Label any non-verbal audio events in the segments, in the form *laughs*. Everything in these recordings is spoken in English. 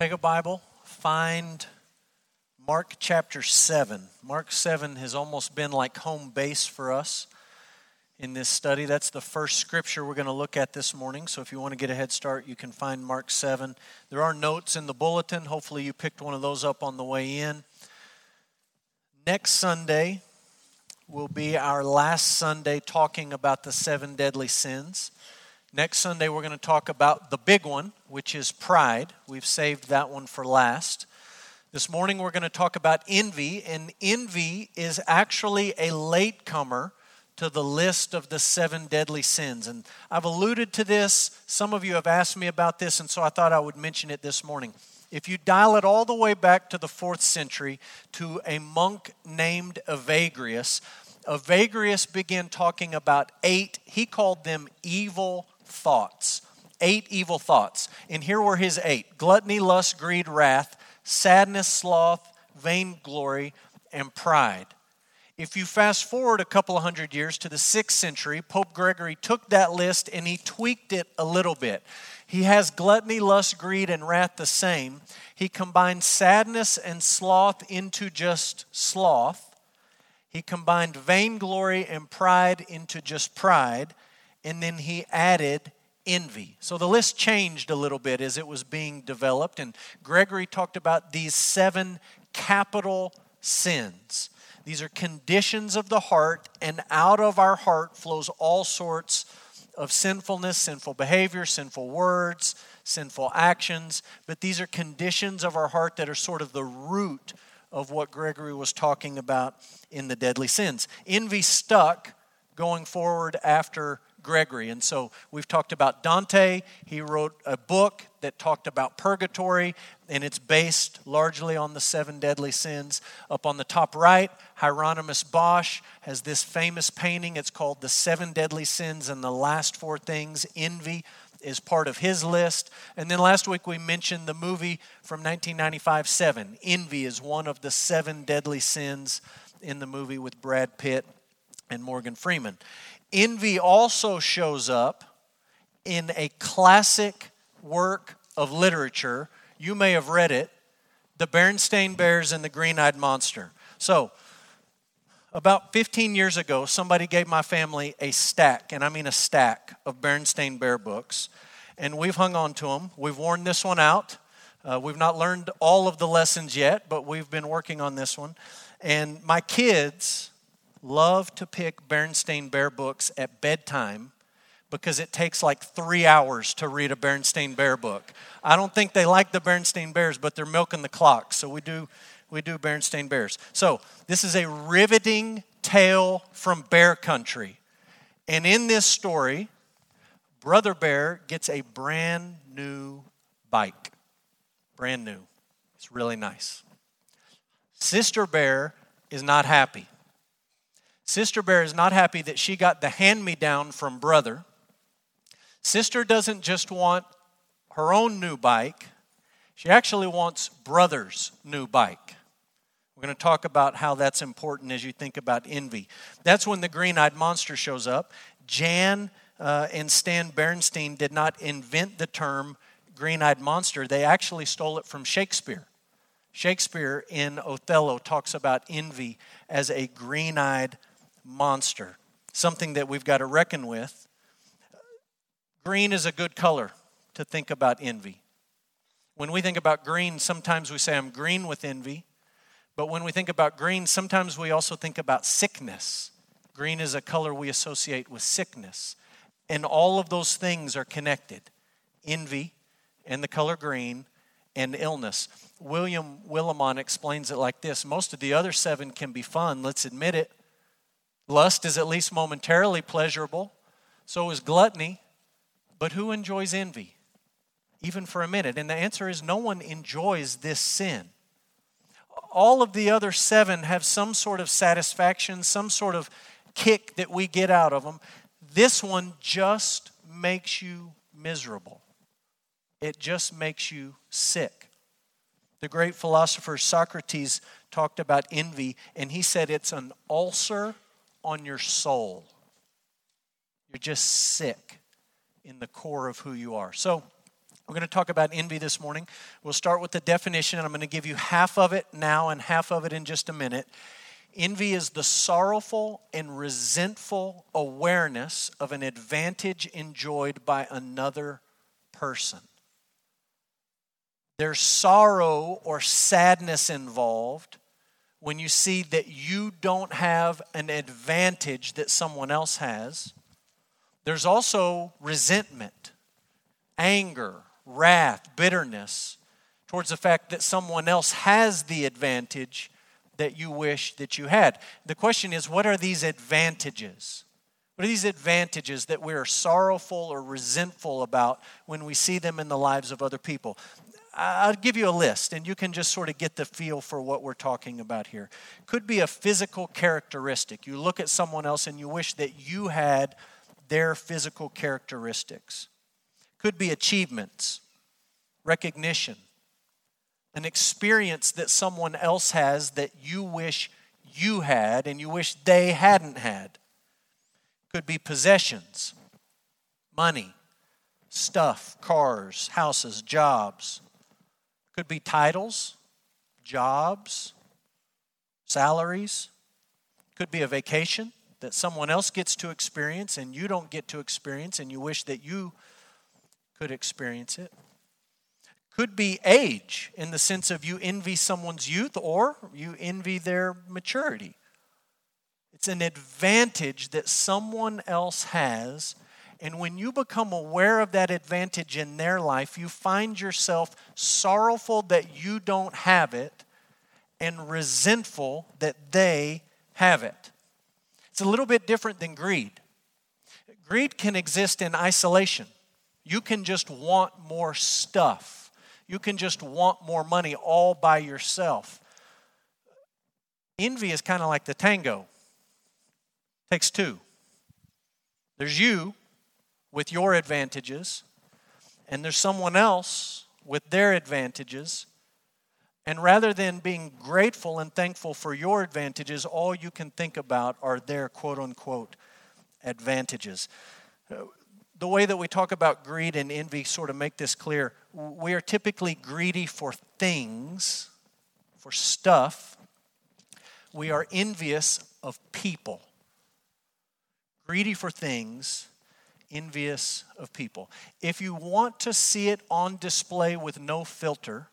Take a Bible, find Mark chapter 7. Mark 7 has almost been like home base for us in this study. That's the first scripture we're going to look at this morning. So if you want to get a head start, you can find Mark 7. There are notes in the bulletin. Hopefully, you picked one of those up on the way in. Next Sunday will be our last Sunday talking about the seven deadly sins. Next Sunday, we're going to talk about the big one, which is pride. We've saved that one for last. This morning, we're going to talk about envy, and envy is actually a latecomer to the list of the seven deadly sins. And I've alluded to this. Some of you have asked me about this, and so I thought I would mention it this morning. If you dial it all the way back to the fourth century to a monk named Evagrius, Evagrius began talking about eight, he called them evil thoughts. Eight evil thoughts. And here were his eight gluttony, lust, greed, wrath, sadness, sloth, vainglory, and pride. If you fast forward a couple of hundred years to the sixth century, Pope Gregory took that list and he tweaked it a little bit. He has gluttony, lust, greed, and wrath the same. He combined sadness and sloth into just sloth. He combined vainglory and pride into just pride and then he added envy. So the list changed a little bit as it was being developed, and Gregory talked about these seven capital sins. These are conditions of the heart, and out of our heart flows all sorts of sinfulness, sinful behavior, sinful words, sinful actions. But these are conditions of our heart that are sort of the root of what Gregory was talking about in the deadly sins. Envy stuck going forward after Gregory. And so we've talked about Dante. He wrote a book that talked about purgatory, and it's based largely on the seven deadly sins. Up on the top right, Hieronymus Bosch has this famous painting. It's called The Seven Deadly Sins and the Last Four Things. Envy is part of his list. And then last week we mentioned the movie from 1995, Seven. Envy is one of the seven deadly sins in the movie with Brad Pitt and Morgan Freeman. Envy also shows up in a classic work of literature. You may have read it The Berenstain Bears and the Green Eyed Monster. So, about 15 years ago, somebody gave my family a stack, and I mean a stack, of Berenstain Bear books. And we've hung on to them. We've worn this one out. Uh, we've not learned all of the lessons yet, but we've been working on this one. And my kids love to pick Berenstain Bear books at bedtime because it takes like three hours to read a Berenstain Bear book. I don't think they like the Berenstain Bears, but they're milking the clock, so we do we do Berenstain Bears. So this is a riveting tale from bear country, and in this story, Brother Bear gets a brand new bike, brand new. It's really nice. Sister Bear is not happy. Sister Bear is not happy that she got the hand me down from brother. Sister doesn't just want her own new bike, she actually wants brother's new bike. We're going to talk about how that's important as you think about envy. That's when the green eyed monster shows up. Jan uh, and Stan Berenstain did not invent the term green eyed monster, they actually stole it from Shakespeare. Shakespeare in Othello talks about envy as a green eyed monster, something that we've got to reckon with. Green is a good color to think about envy. When we think about green, sometimes we say, I'm green with envy. But when we think about green, sometimes we also think about sickness. Green is a color we associate with sickness. And all of those things are connected envy and the color green and illness. William Willimon explains it like this Most of the other seven can be fun, let's admit it. Lust is at least momentarily pleasurable, so is gluttony. But who enjoys envy? Even for a minute. And the answer is no one enjoys this sin. All of the other seven have some sort of satisfaction, some sort of kick that we get out of them. This one just makes you miserable, it just makes you sick. The great philosopher Socrates talked about envy, and he said it's an ulcer on your soul. You're just sick in the core of who you are. So We're going to talk about envy this morning. We'll start with the definition, and I'm going to give you half of it now and half of it in just a minute. Envy is the sorrowful and resentful awareness of an advantage enjoyed by another person. There's sorrow or sadness involved when you see that you don't have an advantage that someone else has. There's also resentment, anger, wrath, bitterness towards the fact that someone else has the advantage that you wish that you had. The question is, what are these advantages? What are these advantages that we are sorrowful or resentful about when we see them in the lives of other people? I'll give you a list and you can just sort of get the feel for what we're talking about here. Could be a physical characteristic. You look at someone else and you wish that you had their physical characteristics could be achievements, recognition, an experience that someone else has that you wish you had and you wish they hadn't had. Could be possessions, money, stuff, cars, houses, jobs. Could be titles, jobs, salaries. Could be a vacation that someone else gets to experience and you don't get to experience and you wish that you could experience it. Could be age in the sense of you envy someone's youth or you envy their maturity. It's an advantage that someone else has. And when you become aware of that advantage in their life, you find yourself sorrowful that you don't have it and resentful that they have it. It's a little bit different than greed. Greed can exist in isolation. You can just want more stuff. You can just want more money all by yourself. Envy is kind of like the tango. Takes two. There's you with your advantages, and there's someone else with their advantages. And rather than being grateful and thankful for your advantages, all you can think about are their quote unquote advantages the way that we talk about greed and envy sort of make this clear. We are typically greedy for things, for stuff. We are envious of people. Greedy for things, envious of people. If you want to see it on display with no filter,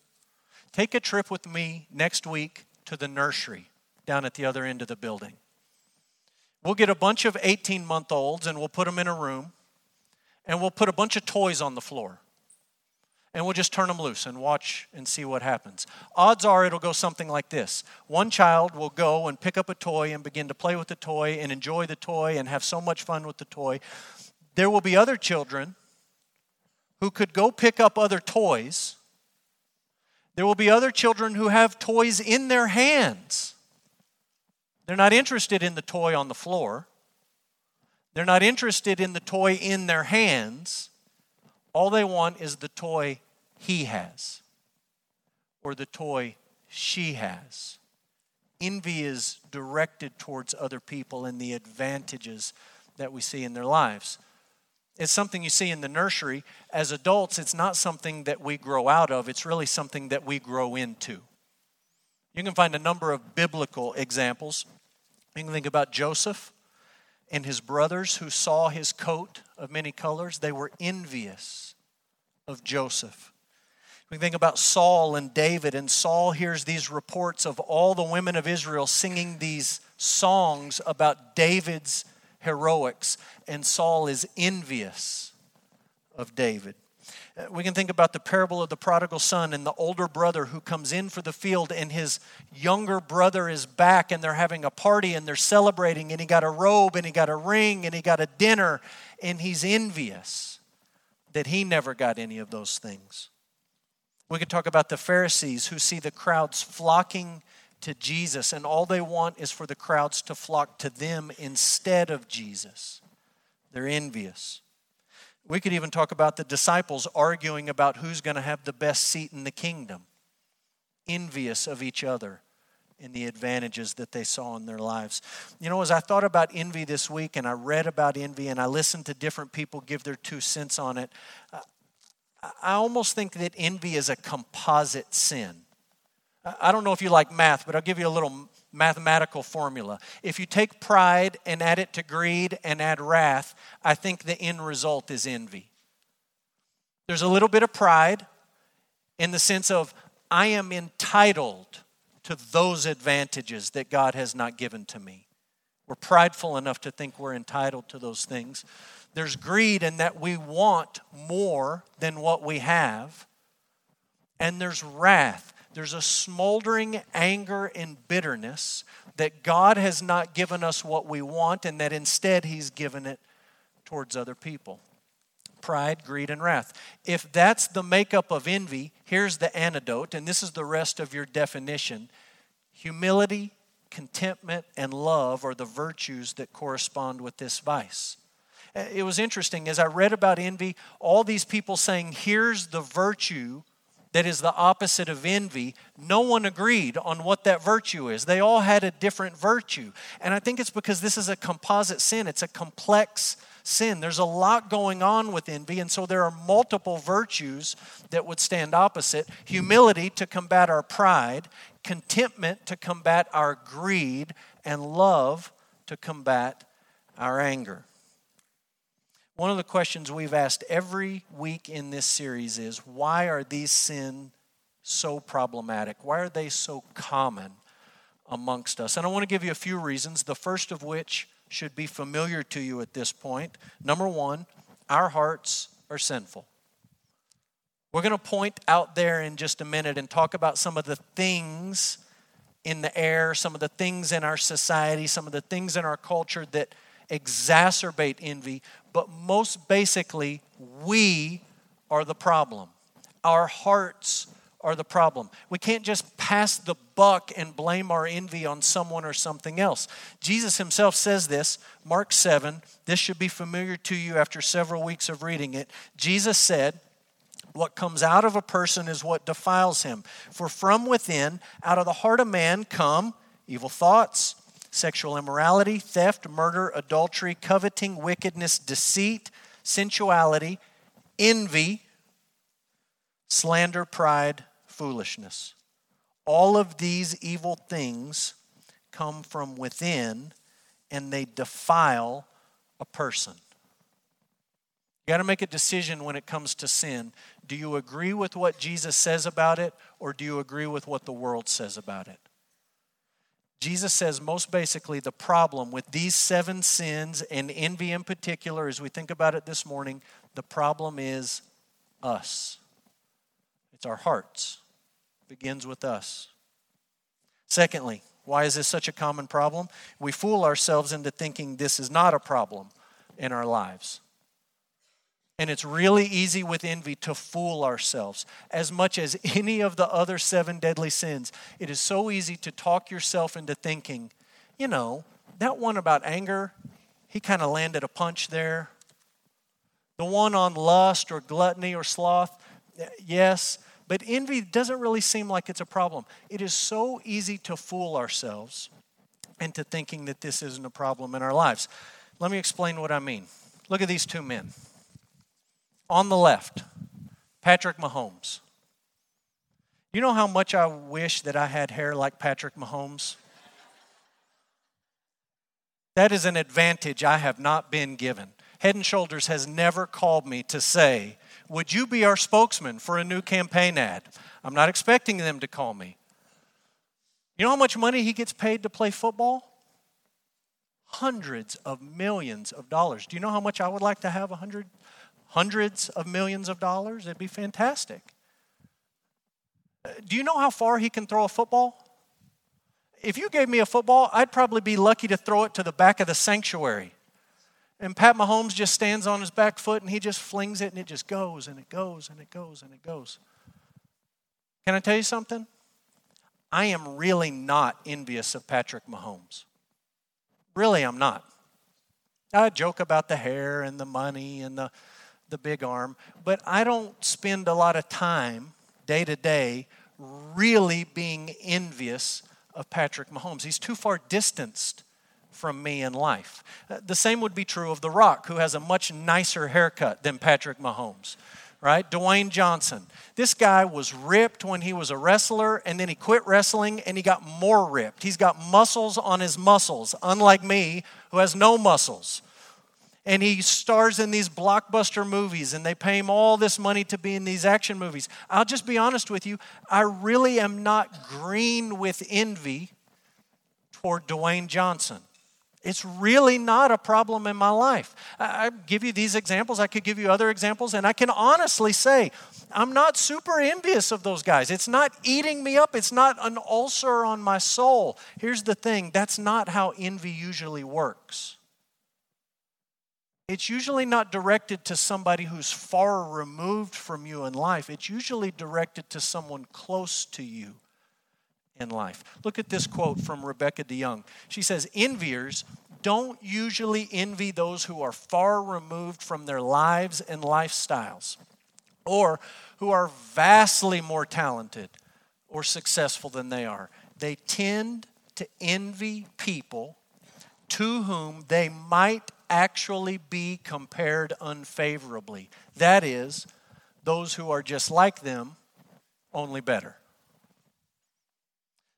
take a trip with me next week to the nursery down at the other end of the building. We'll get a bunch of 18 month olds and we'll put them in a room and we'll put a bunch of toys on the floor and we'll just turn them loose and watch and see what happens. Odds are it'll go something like this one child will go and pick up a toy and begin to play with the toy and enjoy the toy and have so much fun with the toy. There will be other children who could go pick up other toys. There will be other children who have toys in their hands. They're not interested in the toy on the floor. They're not interested in the toy in their hands. All they want is the toy he has or the toy she has. Envy is directed towards other people and the advantages that we see in their lives. It's something you see in the nursery. As adults, it's not something that we grow out of, it's really something that we grow into. You can find a number of biblical examples. You can think about Joseph and his brothers who saw his coat of many colors, they were envious of Joseph. We think about Saul and David, and Saul hears these reports of all the women of Israel singing these songs about David's heroics, and Saul is envious of David. Uh, we can think about the parable of the prodigal son and the older brother who comes in for the field, and his younger brother is back, and they're having a party and they're celebrating, and he got a robe, and he got a ring, and he got a dinner, and he's envious that he never got any of those things. We could talk about the Pharisees who see the crowds flocking to Jesus, and all they want is for the crowds to flock to them instead of Jesus. They're envious. We could even talk about the disciples arguing about who's going to have the best seat in the kingdom, envious of each other and the advantages that they saw in their lives. You know, as I thought about envy this week and I read about envy and I listened to different people give their two cents on it, I almost think that envy is a composite sin. I don't know if you like math, but I'll give you a little mathematical formula. If you take pride and add it to greed and add wrath, I think the end result is envy. There's a little bit of pride in the sense of, I am entitled to those advantages that God has not given to me. We're prideful enough to think we're entitled to those things. There's greed in that we want more than what we have. And there's wrath. There's a smoldering anger and bitterness that God has not given us what we want and that instead He's given it towards other people pride, greed, and wrath. If that's the makeup of envy, here's the antidote, and this is the rest of your definition humility, contentment, and love are the virtues that correspond with this vice. Uh, it was interesting as I read about envy, all these people saying, here's the virtue that is the opposite of envy, no one agreed on what that virtue is. They all had a different virtue. And I think it's because this is a composite sin, it's a complex sin. There's a lot going on with envy, and so there are multiple virtues that would stand opposite humility to combat our pride, contentment to combat our greed, and love to combat our anger. One of the questions we've asked every week in this series is why are these sins so problematic? Why are they so common amongst us? And I want to give you a few reasons, the first of which should be familiar to you at this point. Number one, our hearts are sinful. We're going to point out there in just a minute and talk about some of the things in the air, some of the things in our society, some of the things in our culture that exacerbate envy. But most basically, we are the problem. Our hearts are the problem. We can't just pass the buck and blame our envy on someone or something else. Jesus himself says this, Mark 7. This should be familiar to you after several weeks of reading it. Jesus said, What comes out of a person is what defiles him. For from within, out of the heart of man, come evil thoughts, sexual immorality, theft, murder, adultery, coveting, wickedness, deceit, sensuality, envy slander, pride, foolishness. All of these evil things come from within and they defile a person. You got to make a decision when it comes to sin. Do you agree with what Jesus says about it, or do you agree with what the world says about it? Jesus says, most basically, the problem with these seven sins and envy in particular, as we think about it this morning, the problem is us. It's our hearts. It begins with us. Secondly, why is this such a common problem? We fool ourselves into thinking this is not a problem in our lives. And it's really easy with envy to fool ourselves. As much as any of the other seven deadly sins, it is so easy to talk yourself into thinking, you know, that one about anger, he kind of landed a punch there. The one on lust or gluttony or sloth, yes, but envy doesn't really seem like it's a problem. It is so easy to fool ourselves into thinking that this isn't a problem in our lives. Let me explain what I mean. Look at these two men. On the left, Patrick Mahomes. You know how much I wish that I had hair like Patrick Mahomes? That is an advantage I have not been given. Head and Shoulders has never called me to say, would you be our spokesman for a new campaign ad? I'm not expecting them to call me. You know how much money he gets paid to play football? Hundreds of millions of dollars. Do you know how much I would like to have? A hundred, hundreds of millions of dollars? It'd be fantastic. Uh, do you know how far he can throw a football? If you gave me a football, I'd probably be lucky to throw it to the back of the sanctuary. And Pat Mahomes just stands on his back foot and he just flings it and it just goes and it goes and it goes and it goes. Can I tell you something? I am really not envious of Patrick Mahomes. Really, I'm not. I joke about the hair and the money and the, the big arm, but I don't spend a lot of time day to day really being envious of Patrick Mahomes. He's too far distanced from me in life. Uh, the same would be true of The Rock, who has a much nicer haircut than Patrick Mahomes. right? Dwayne Johnson. This guy was ripped when he was a wrestler, and then he quit wrestling and he got more ripped. He's got muscles on his muscles, unlike me, who has no muscles. And he stars in these blockbuster movies, and they pay him all this money to be in these action movies. I'll just be honest with you, I really am not green with envy toward Dwayne Johnson. It's really not a problem in my life. I, give you these examples, I could give you other examples, and I can honestly say, I'm not super envious of those guys. It's not eating me up, it's not an ulcer on my soul. Here's the thing that's not how envy usually works. It's usually not directed to somebody who's far removed from you in life. It's usually directed to someone close to you in life. Look at this quote from Rebecca DeYoung. She says, Enviers don't usually envy those who are far removed from their lives and lifestyles, or who are vastly more talented or successful than they are. They tend to envy people to whom they might actually be compared unfavorably. That is, those who are just like them, only better.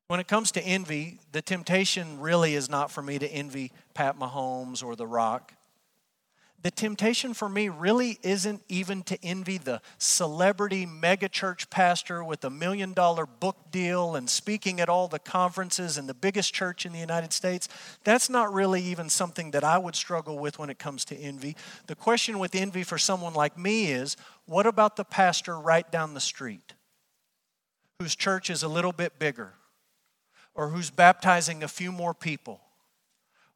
When it comes to envy, the temptation really is not for me to envy Pat Mahomes or The Rock. The temptation for me really isn't even to envy the celebrity megachurch pastor with a million dollar book deal and speaking at all the conferences and the biggest church in the United States. That's not really even something that I would struggle with when it comes to envy. The question with envy for someone like me is what about the pastor right down the street whose church is a little bit bigger? or who's baptizing a few more people,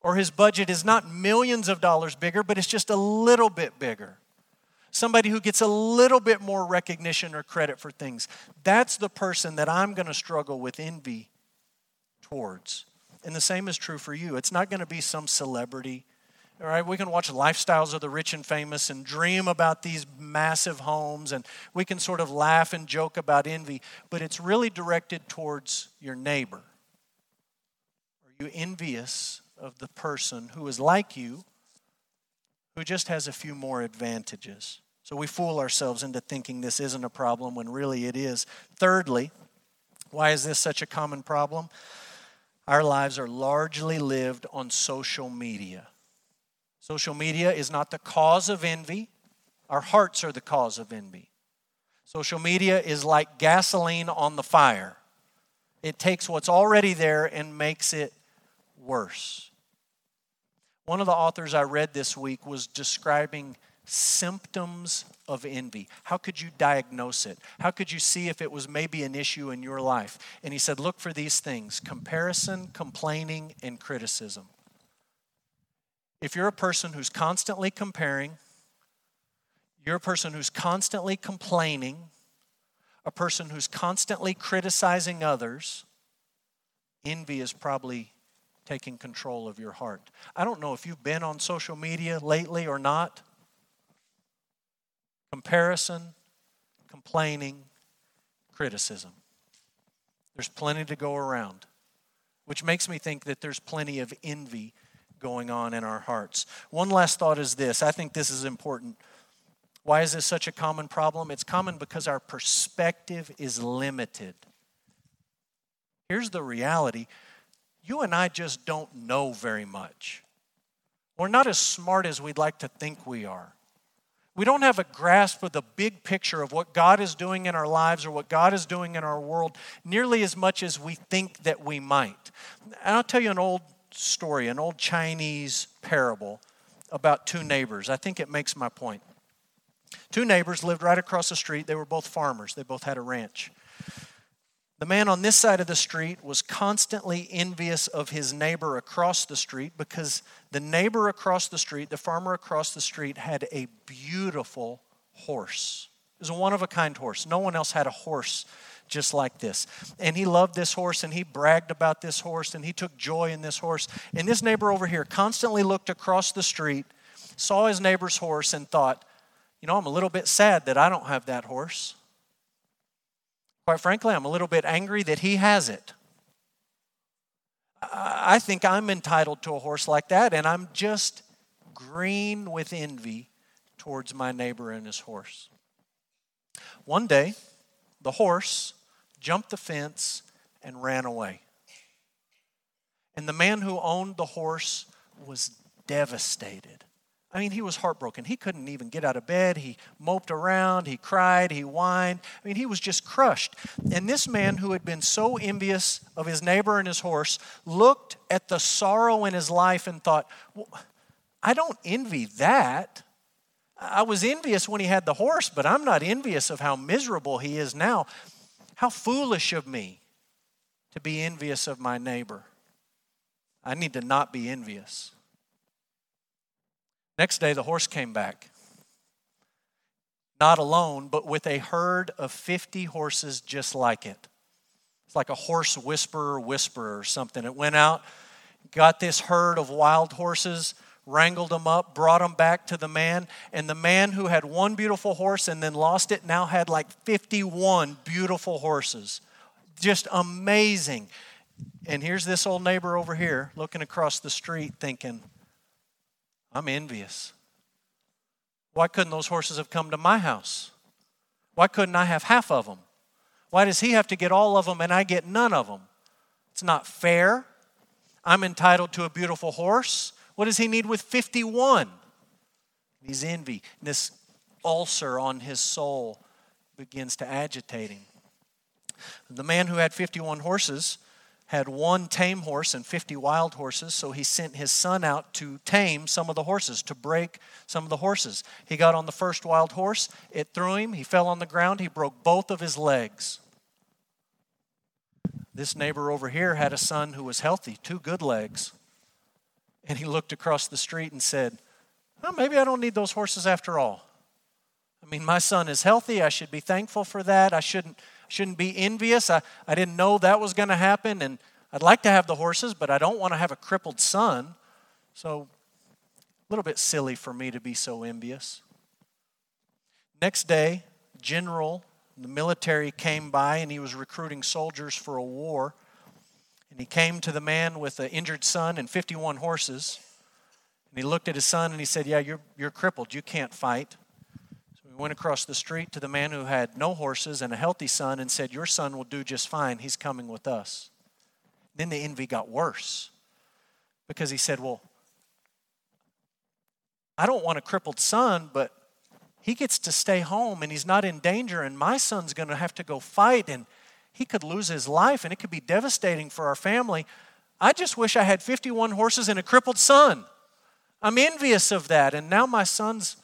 or his budget is not millions of dollars bigger, but it's just a little bit bigger. Somebody who gets a little bit more recognition or credit for things. That's the person that I'm going to struggle with envy towards. And the same is true for you. It's not going to be some celebrity. All right, we can watch lifestyles of the rich and famous and dream about these massive homes, and we can sort of laugh and joke about envy, but it's really directed towards your neighbor Are you envious of the person who is like you, who just has a few more advantages? So we fool ourselves into thinking this isn't a problem when really it is. Thirdly, why is this such a common problem? Our lives are largely lived on social media. Social media is not the cause of envy, our hearts are the cause of envy. Social media is like gasoline on the fire. It takes what's already there and makes it worse. One of the authors I read this week was describing symptoms of envy. How could you diagnose it? How could you see if it was maybe an issue in your life? And he said, look for these things comparison, complaining, and criticism. If you're a person who's constantly comparing, you're a person who's constantly complaining, a person who's constantly criticizing others, envy is probably taking control of your heart. I don't know if you've been on social media lately or not. Comparison, complaining, criticism. There's plenty to go around, which makes me think that there's plenty of envy going on in our hearts. One last thought is this I think this is important. Why is this such a common problem? It's common because our perspective is limited. Here's the reality you and I just don't know very much. We're not as smart as we'd like to think we are. We don't have a grasp of the big picture of what God is doing in our lives or what God is doing in our world nearly as much as we think that we might. And I'll tell you an old story, an old Chinese parable about two neighbors. I think it makes my point. Two neighbors lived right across the street. They were both farmers, they both had a ranch. The man on this side of the street was constantly envious of his neighbor across the street because the neighbor across the street, the farmer across the street, had a beautiful horse. It was a one of a kind horse. No one else had a horse just like this. And he loved this horse and he bragged about this horse and he took joy in this horse. And this neighbor over here constantly looked across the street, saw his neighbor's horse, and thought, you know, I'm a little bit sad that I don't have that horse. Quite frankly, I'm a little bit angry that he has it. I think I'm entitled to a horse like that, and I'm just green with envy towards my neighbor and his horse. One day, the horse jumped the fence and ran away. And the man who owned the horse was devastated. I mean, he was heartbroken. He couldn't even get out of bed. He moped around. He cried. He whined. I mean, he was just crushed. And this man, who had been so envious of his neighbor and his horse, looked at the sorrow in his life and thought, well, I don't envy that. I was envious when he had the horse, but I'm not envious of how miserable he is now. How foolish of me to be envious of my neighbor. I need to not be envious. Next day, the horse came back. Not alone, but with a herd of 50 horses just like it. It's like a horse whisperer, whisperer or something. It went out, got this herd of wild horses, wrangled them up, brought them back to the man. And the man who had one beautiful horse and then lost it now had like 51 beautiful horses. Just amazing. And here's this old neighbor over here looking across the street thinking, I'm envious. Why couldn't those horses have come to my house? Why couldn't I have half of them? Why does he have to get all of them and I get none of them? It's not fair. I'm entitled to a beautiful horse. What does he need with 51? He's envy. And This ulcer on his soul begins to agitate him. The man who had 51 horses had one tame horse and 50 wild horses, so he sent his son out to tame some of the horses, to break some of the horses. He got on the first wild horse, it threw him, he fell on the ground, he broke both of his legs. This neighbor over here had a son who was healthy, two good legs. And he looked across the street and said, well, maybe I don't need those horses after all. I mean, my son is healthy. I should be thankful for that. I shouldn't shouldn't be envious. I, I didn't know that was going to happen, and I'd like to have the horses, but I don't want to have a crippled son. So, a little bit silly for me to be so envious. Next day, General, the military came by and he was recruiting soldiers for a war. And he came to the man with an injured son and 51 horses. And he looked at his son and he said, Yeah, you're, you're crippled. You can't fight. We went across the street to the man who had no horses and a healthy son and said, Your son will do just fine. He's coming with us. Then the envy got worse because he said, Well, I don't want a crippled son, but he gets to stay home and he's not in danger, and my son's going to have to go fight and he could lose his life and it could be devastating for our family. I just wish I had 51 horses and a crippled son. I'm envious of that. And now my son's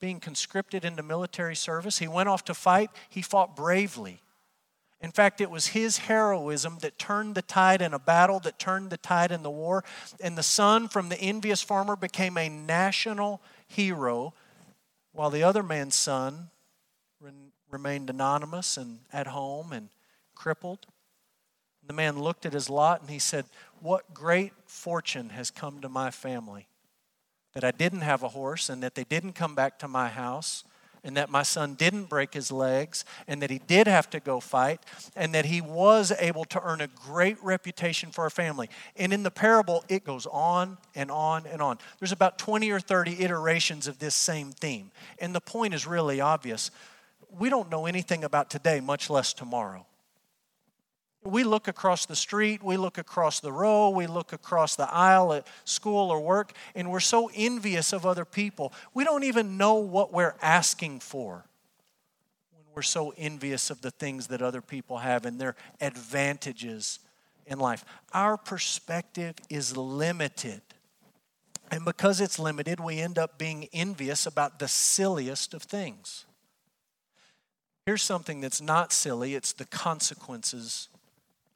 being conscripted into military service. He went off to fight, he fought bravely. In fact, it was his heroism that turned the tide in a battle, that turned the tide in the war. And the son from the envious farmer became a national hero, while the other man's son remained anonymous and at home and crippled. The man looked at his lot and he said, What great fortune has come to my family that I didn't have a horse and that they didn't come back to my house and that my son didn't break his legs and that he did have to go fight and that he was able to earn a great reputation for our family. And in the parable, it goes on and on and on. There's about 20 or 30 iterations of this same theme. And the point is really obvious. We don't know anything about today, much less tomorrow. We look across the street, we look across the row, we look across the aisle at school or work, and we're so envious of other people. We don't even know what we're asking for when we're so envious of the things that other people have and their advantages in life. Our perspective is limited. And because it's limited, we end up being envious about the silliest of things. Here's something that's not silly it's the consequences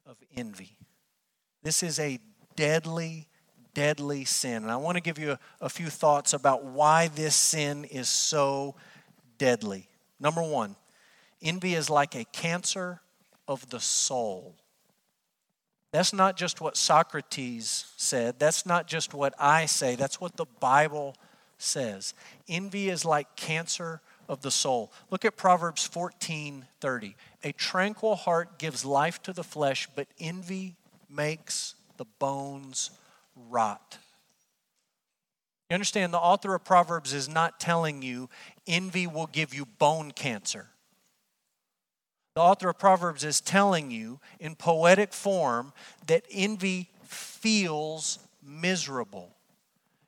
of envy. This is a deadly, deadly sin. And I want to give you a, a few thoughts about why this sin is so deadly. Number one, envy is like a cancer of the soul. That's not just what Socrates said. That's not just what I say. That's what the Bible says. Envy is like cancer of the soul. Look at Proverbs 14 30. A tranquil heart gives life to the flesh, but envy makes the bones rot. You understand, the author of Proverbs is not telling you envy will give you bone cancer. The author of Proverbs is telling you in poetic form that envy feels miserable.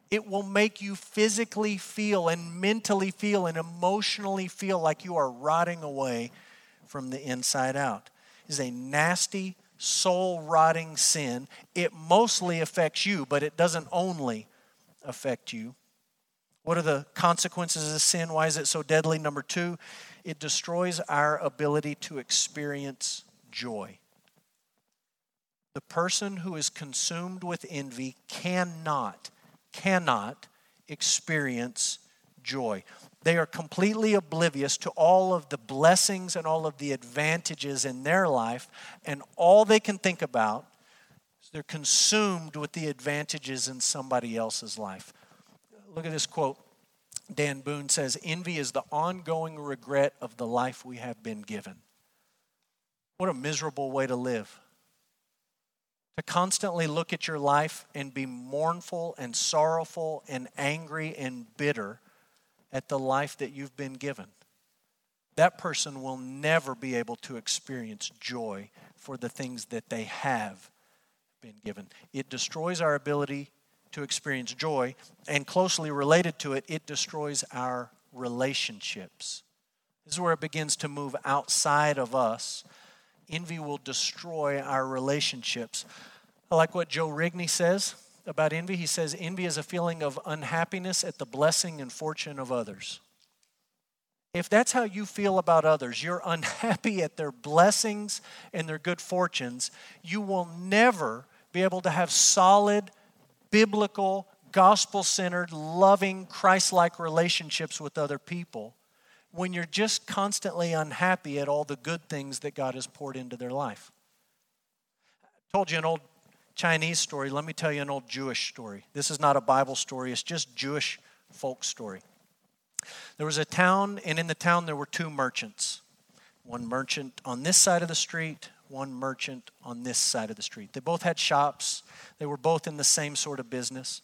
It will make you physically feel and mentally feel and emotionally feel like you are rotting away from the inside out. Is a nasty, soul rotting sin. It mostly affects you, but it doesn't only affect you. What are the consequences of sin? Why is it so deadly? Number two, it destroys our ability to experience joy. The person who is consumed with envy cannot, cannot experience joy. They are completely oblivious to all of the blessings and all of the advantages in their life, and all they can think about is they're consumed with the advantages in somebody else's life. Look at this quote. Dan Boone says, Envy is the ongoing regret of the life we have been given. What a miserable way to live. To constantly look at your life and be mournful and sorrowful and angry and bitter at the life that you've been given. That person will never be able to experience joy for the things that they have been given. It destroys our ability to experience joy, and closely related to it, it destroys our relationships. This is where it begins to move outside of us. Envy will destroy our relationships. I like what Joe Rigney says about envy. He says, Envy is a feeling of unhappiness at the blessing and fortune of others. If that's how you feel about others, you're *laughs* unhappy at their blessings and their good fortunes, you will never be able to have solid, biblical, gospel centered, loving, Christ like relationships with other people when you're just constantly unhappy at all the good things that God has poured into their life. I told you an old Chinese story, let me tell you an old Jewish story. This is not a Bible story, it's just Jewish folk story. There was a town, and in the town there were two merchants. One merchant on this side of the street, one merchant on this side of the street. They both had shops, they were both in the same sort of business.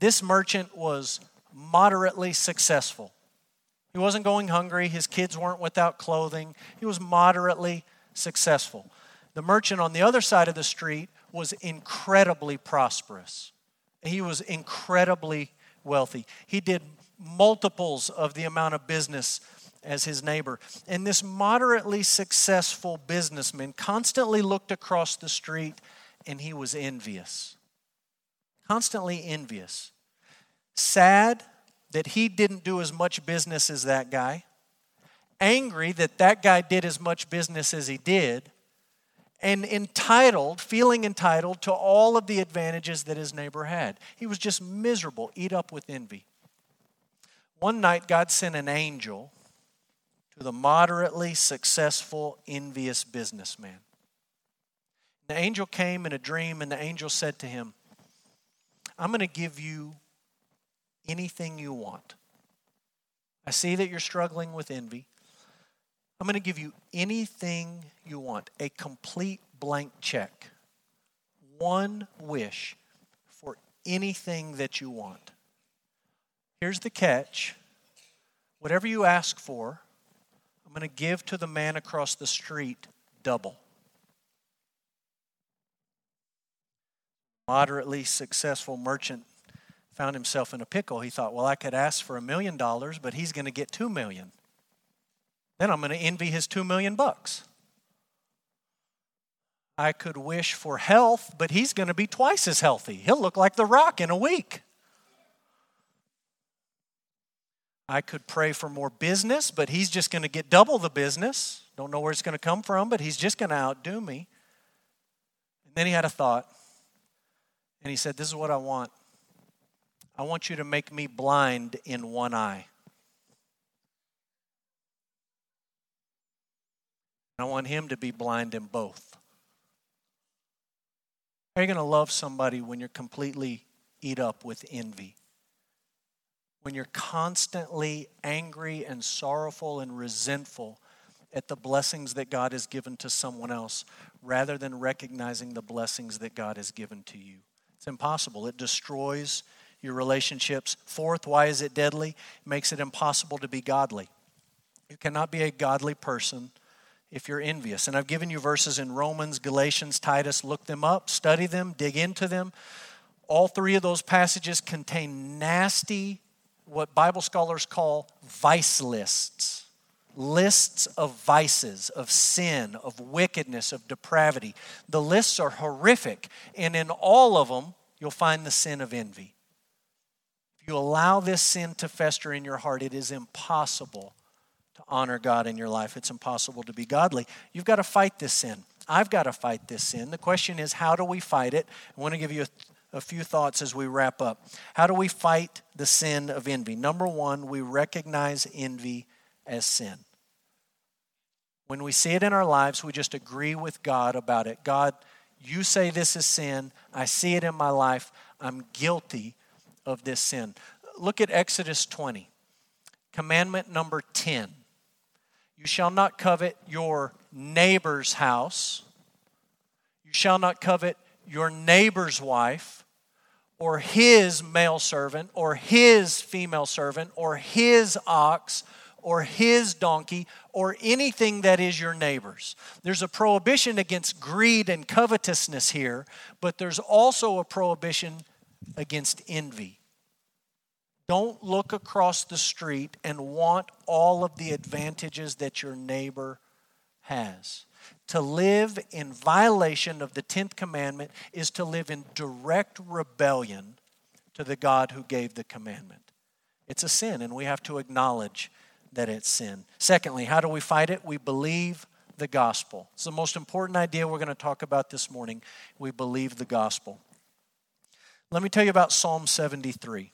This merchant was moderately successful. He wasn't going hungry, his kids weren't without clothing. He was moderately successful. The merchant on the other side of the street was incredibly prosperous. He was incredibly wealthy. He did multiples of the amount of business as his neighbor. And this moderately successful businessman constantly looked across the street and he was envious. Constantly envious. Sad that he didn't do as much business as that guy. Angry that that guy did as much business as he did and entitled, feeling entitled to all of the advantages that his neighbor had. He was just miserable, eat up with envy. One night, God sent an angel to the moderately successful, envious businessman. The angel came in a dream, and the angel said to him, I'm going to give you anything you want. I see that you're struggling with envy. I'm going to give you anything you want a complete blank check, one wish for anything that you want. Here's the catch whatever you ask for, I'm going to give to the man across the street double. Moderately successful merchant found himself in a pickle. He thought, well, I could ask for a million dollars, but he's going to get two million. Then I'm going to envy his 2 million bucks. I could wish for health, but he's going to be twice as healthy. He'll look like the rock in a week. I could pray for more business, but he's just going to get double the business. Don't know where it's going to come from, but he's just going to outdo me. And then he had a thought, and he said, This is what I want. I want you to make me blind in one eye. I want him to be blind in both. How are you going to love somebody when you're completely eat up with envy? When you're constantly angry and sorrowful and resentful at the blessings that God has given to someone else rather than recognizing the blessings that God has given to you. It's impossible. It destroys your relationships. Fourth, why is it deadly? It makes it impossible to be godly. You cannot be a godly person if you're envious. And I've given you verses in Romans, Galatians, Titus. Look them up, study them, dig into them. All three of those passages contain nasty, what Bible scholars call vice lists lists of vices, of sin, of wickedness, of depravity. The lists are horrific, and in all of them, you'll find the sin of envy. If you allow this sin to fester in your heart, it is impossible to honor God in your life. It's impossible to be godly. You've got to fight this sin. I've got to fight this sin. The question is, how do we fight it? I want to give you a, a few thoughts as we wrap up. How do we fight the sin of envy? Number one, we recognize envy as sin. When we see it in our lives, we just agree with God about it. God, you say this is sin. I see it in my life. I'm guilty of this sin. Look at Exodus 20, commandment number 10. You shall not covet your neighbor's house. You shall not covet your neighbor's wife, or his male servant, or his female servant, or his ox, or his donkey or anything that is your neighbor's. There's a prohibition against greed and covetousness here, but there's also a prohibition against envy. Don't look across the street and want all of the advantages that your neighbor has. To live in violation of the 10th commandment is to live in direct rebellion to the God who gave the commandment. It's a sin, and we have to acknowledge that it's sin. Secondly, how do we fight it? We believe the gospel. It's the most important idea we're going to talk about this morning. We believe the gospel. Let me tell you about Psalm 73.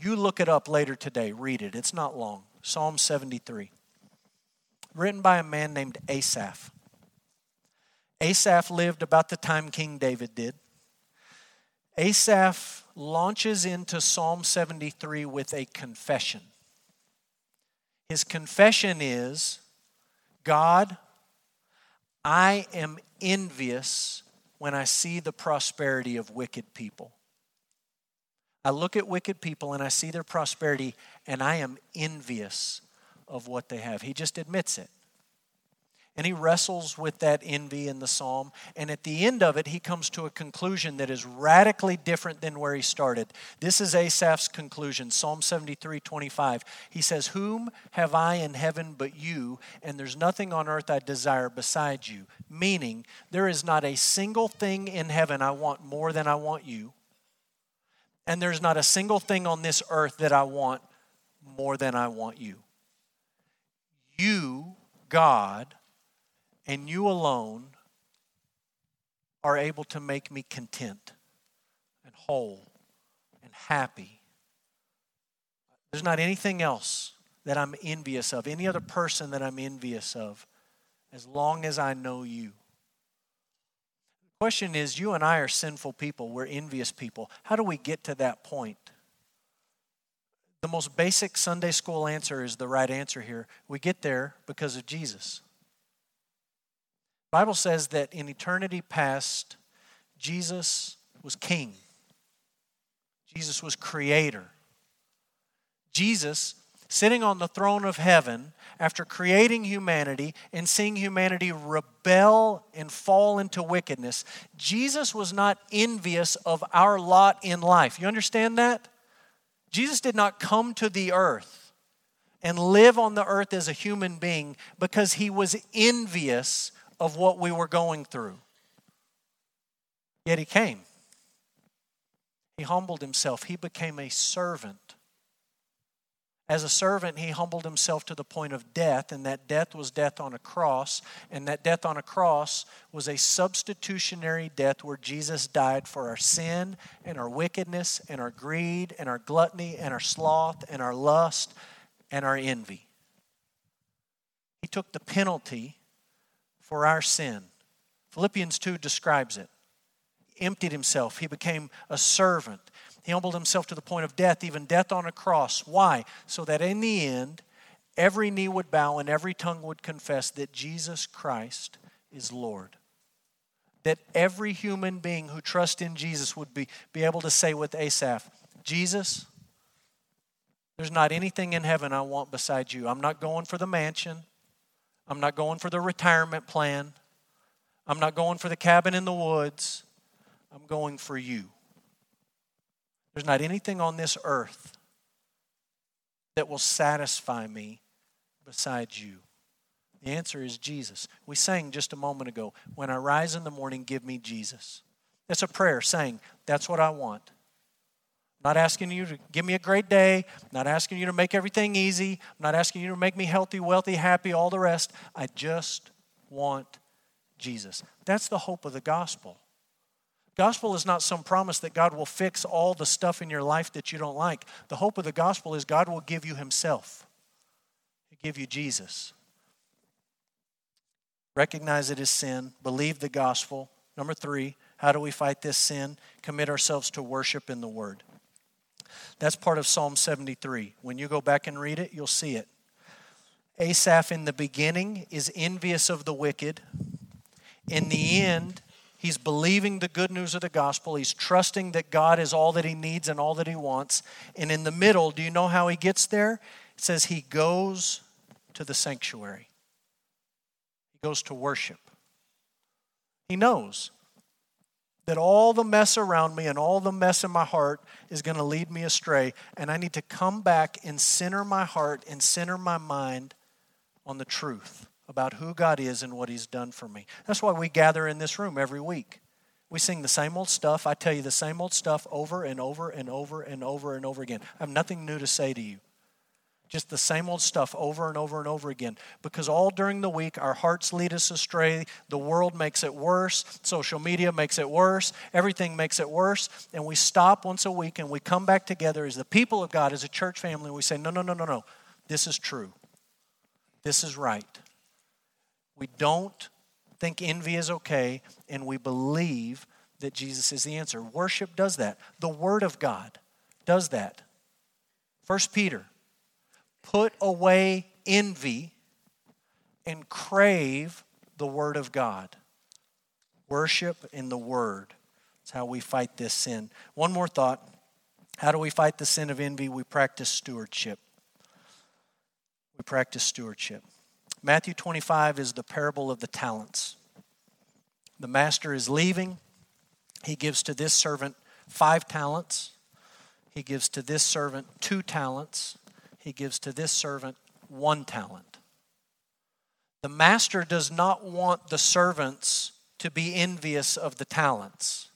You look it up later today, read it. It's not long. Psalm 73. Written by a man named Asaph. Asaph lived about the time King David did. Asaph launches into Psalm 73 with a confession. His confession is God, I am envious when I see the prosperity of wicked people. I look at wicked people and I see their prosperity and I am envious of what they have. He just admits it. And he wrestles with that envy in the psalm. And at the end of it, he comes to a conclusion that is radically different than where he started. This is Asaph's conclusion Psalm 73 25. He says, Whom have I in heaven but you? And there's nothing on earth I desire besides you. Meaning, there is not a single thing in heaven I want more than I want you. And there's not a single thing on this earth that I want more than I want you. You, God, and you alone are able to make me content and whole and happy. There's not anything else that I'm envious of, any other person that I'm envious of, as long as I know you. The question is you and I are sinful people, we're envious people. How do we get to that point? The most basic Sunday school answer is the right answer here. We get there because of Jesus. Bible says that in eternity past, Jesus was king. Jesus was creator. Jesus, sitting on the throne of heaven, after creating humanity and seeing humanity rebel and fall into wickedness, Jesus was not envious of our lot in life. You understand that? Jesus did not come to the earth and live on the earth as a human being because he was envious of what we were going through. Yet he came. He humbled himself. He became a servant. As a servant, he humbled himself to the point of death, and that death was death on a cross. And that death on a cross was a substitutionary death where Jesus died for our sin and our wickedness and our greed and our gluttony and our sloth and our lust and our envy. He took the penalty for our sin. Philippians 2 describes it. He emptied himself, he became a servant. He humbled himself to the point of death, even death on a cross. Why? So that in the end, every knee would bow and every tongue would confess that Jesus Christ is Lord. That every human being who trusts in Jesus would be, be able to say with Asaph, Jesus, there's not anything in heaven I want beside you. I'm not going for the mansion. I'm not going for the retirement plan. I'm not going for the cabin in the woods. I'm going for you. There's not anything on this earth that will satisfy me besides you. The answer is Jesus. We sang just a moment ago, When I rise in the morning, give me Jesus. It's a prayer saying, That's what I want. I'm not asking you to give me a great day. I'm not asking you to make everything easy. I'm not asking you to make me healthy, wealthy, happy, all the rest. I just want Jesus. That's the hope of the gospel. Gospel is not some promise that God will fix all the stuff in your life that you don't like. The hope of the gospel is God will give you Himself, He'll give you Jesus. Recognize it as sin, believe the gospel. Number three, how do we fight this sin? Commit ourselves to worship in the Word. That's part of Psalm 73. When you go back and read it, you'll see it. Asaph in the beginning is envious of the wicked. In the end, he's believing the good news of the gospel. He's trusting that God is all that he needs and all that he wants. And in the middle, do you know how he gets there? It says he goes to the sanctuary, he goes to worship. He knows that all the mess around me and all the mess in my heart is going to lead me astray. And I need to come back and center my heart and center my mind on the truth about who God is and what He's done for me. That's why we gather in this room every week. We sing the same old stuff. I tell you the same old stuff over and over and over and over and over again. I have nothing new to say to you. Just the same old stuff over and over and over again. Because all during the week, our hearts lead us astray. The world makes it worse. Social media makes it worse. Everything makes it worse. And we stop once a week and we come back together as the people of God, as a church family, and we say, no, no, no, no, no. This is true. This is right. We don't think envy is okay, and we believe that Jesus is the answer. Worship does that. The Word of God does that. First Peter put away envy and crave the Word of God. Worship in the Word. That's how we fight this sin. One more thought. How do we fight the sin of envy? We practice stewardship. We practice stewardship. Matthew 25 is the parable of the talents. The master is leaving. He gives to this servant five talents. He gives to this servant two talents he gives to this servant one talent. The master does not want the servants to be envious of the talents.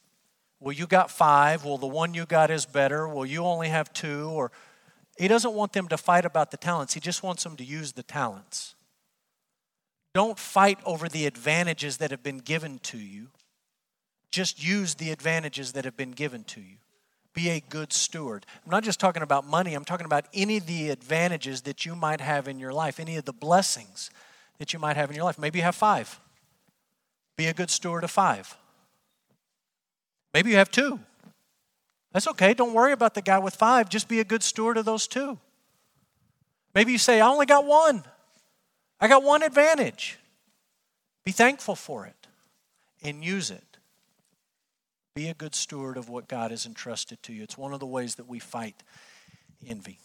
Well, you got five. Well, the one you got is better. Well, you only have two. Or he doesn't want them to fight about the talents. He just wants them to use the talents. Don't fight over the advantages that have been given to you. Just use the advantages that have been given to you be a good steward. I'm not just talking about money, I'm talking about any of the advantages that you might have in your life, any of the blessings that you might have in your life. Maybe you have five. Be a good steward of five. Maybe you have two. That's okay. Don't worry about the guy with five. Just be a good steward of those two. Maybe you say, I only got one. I got one advantage. Be thankful for it and use it. Be a good steward of what God has entrusted to you. It's one of the ways that we fight envy.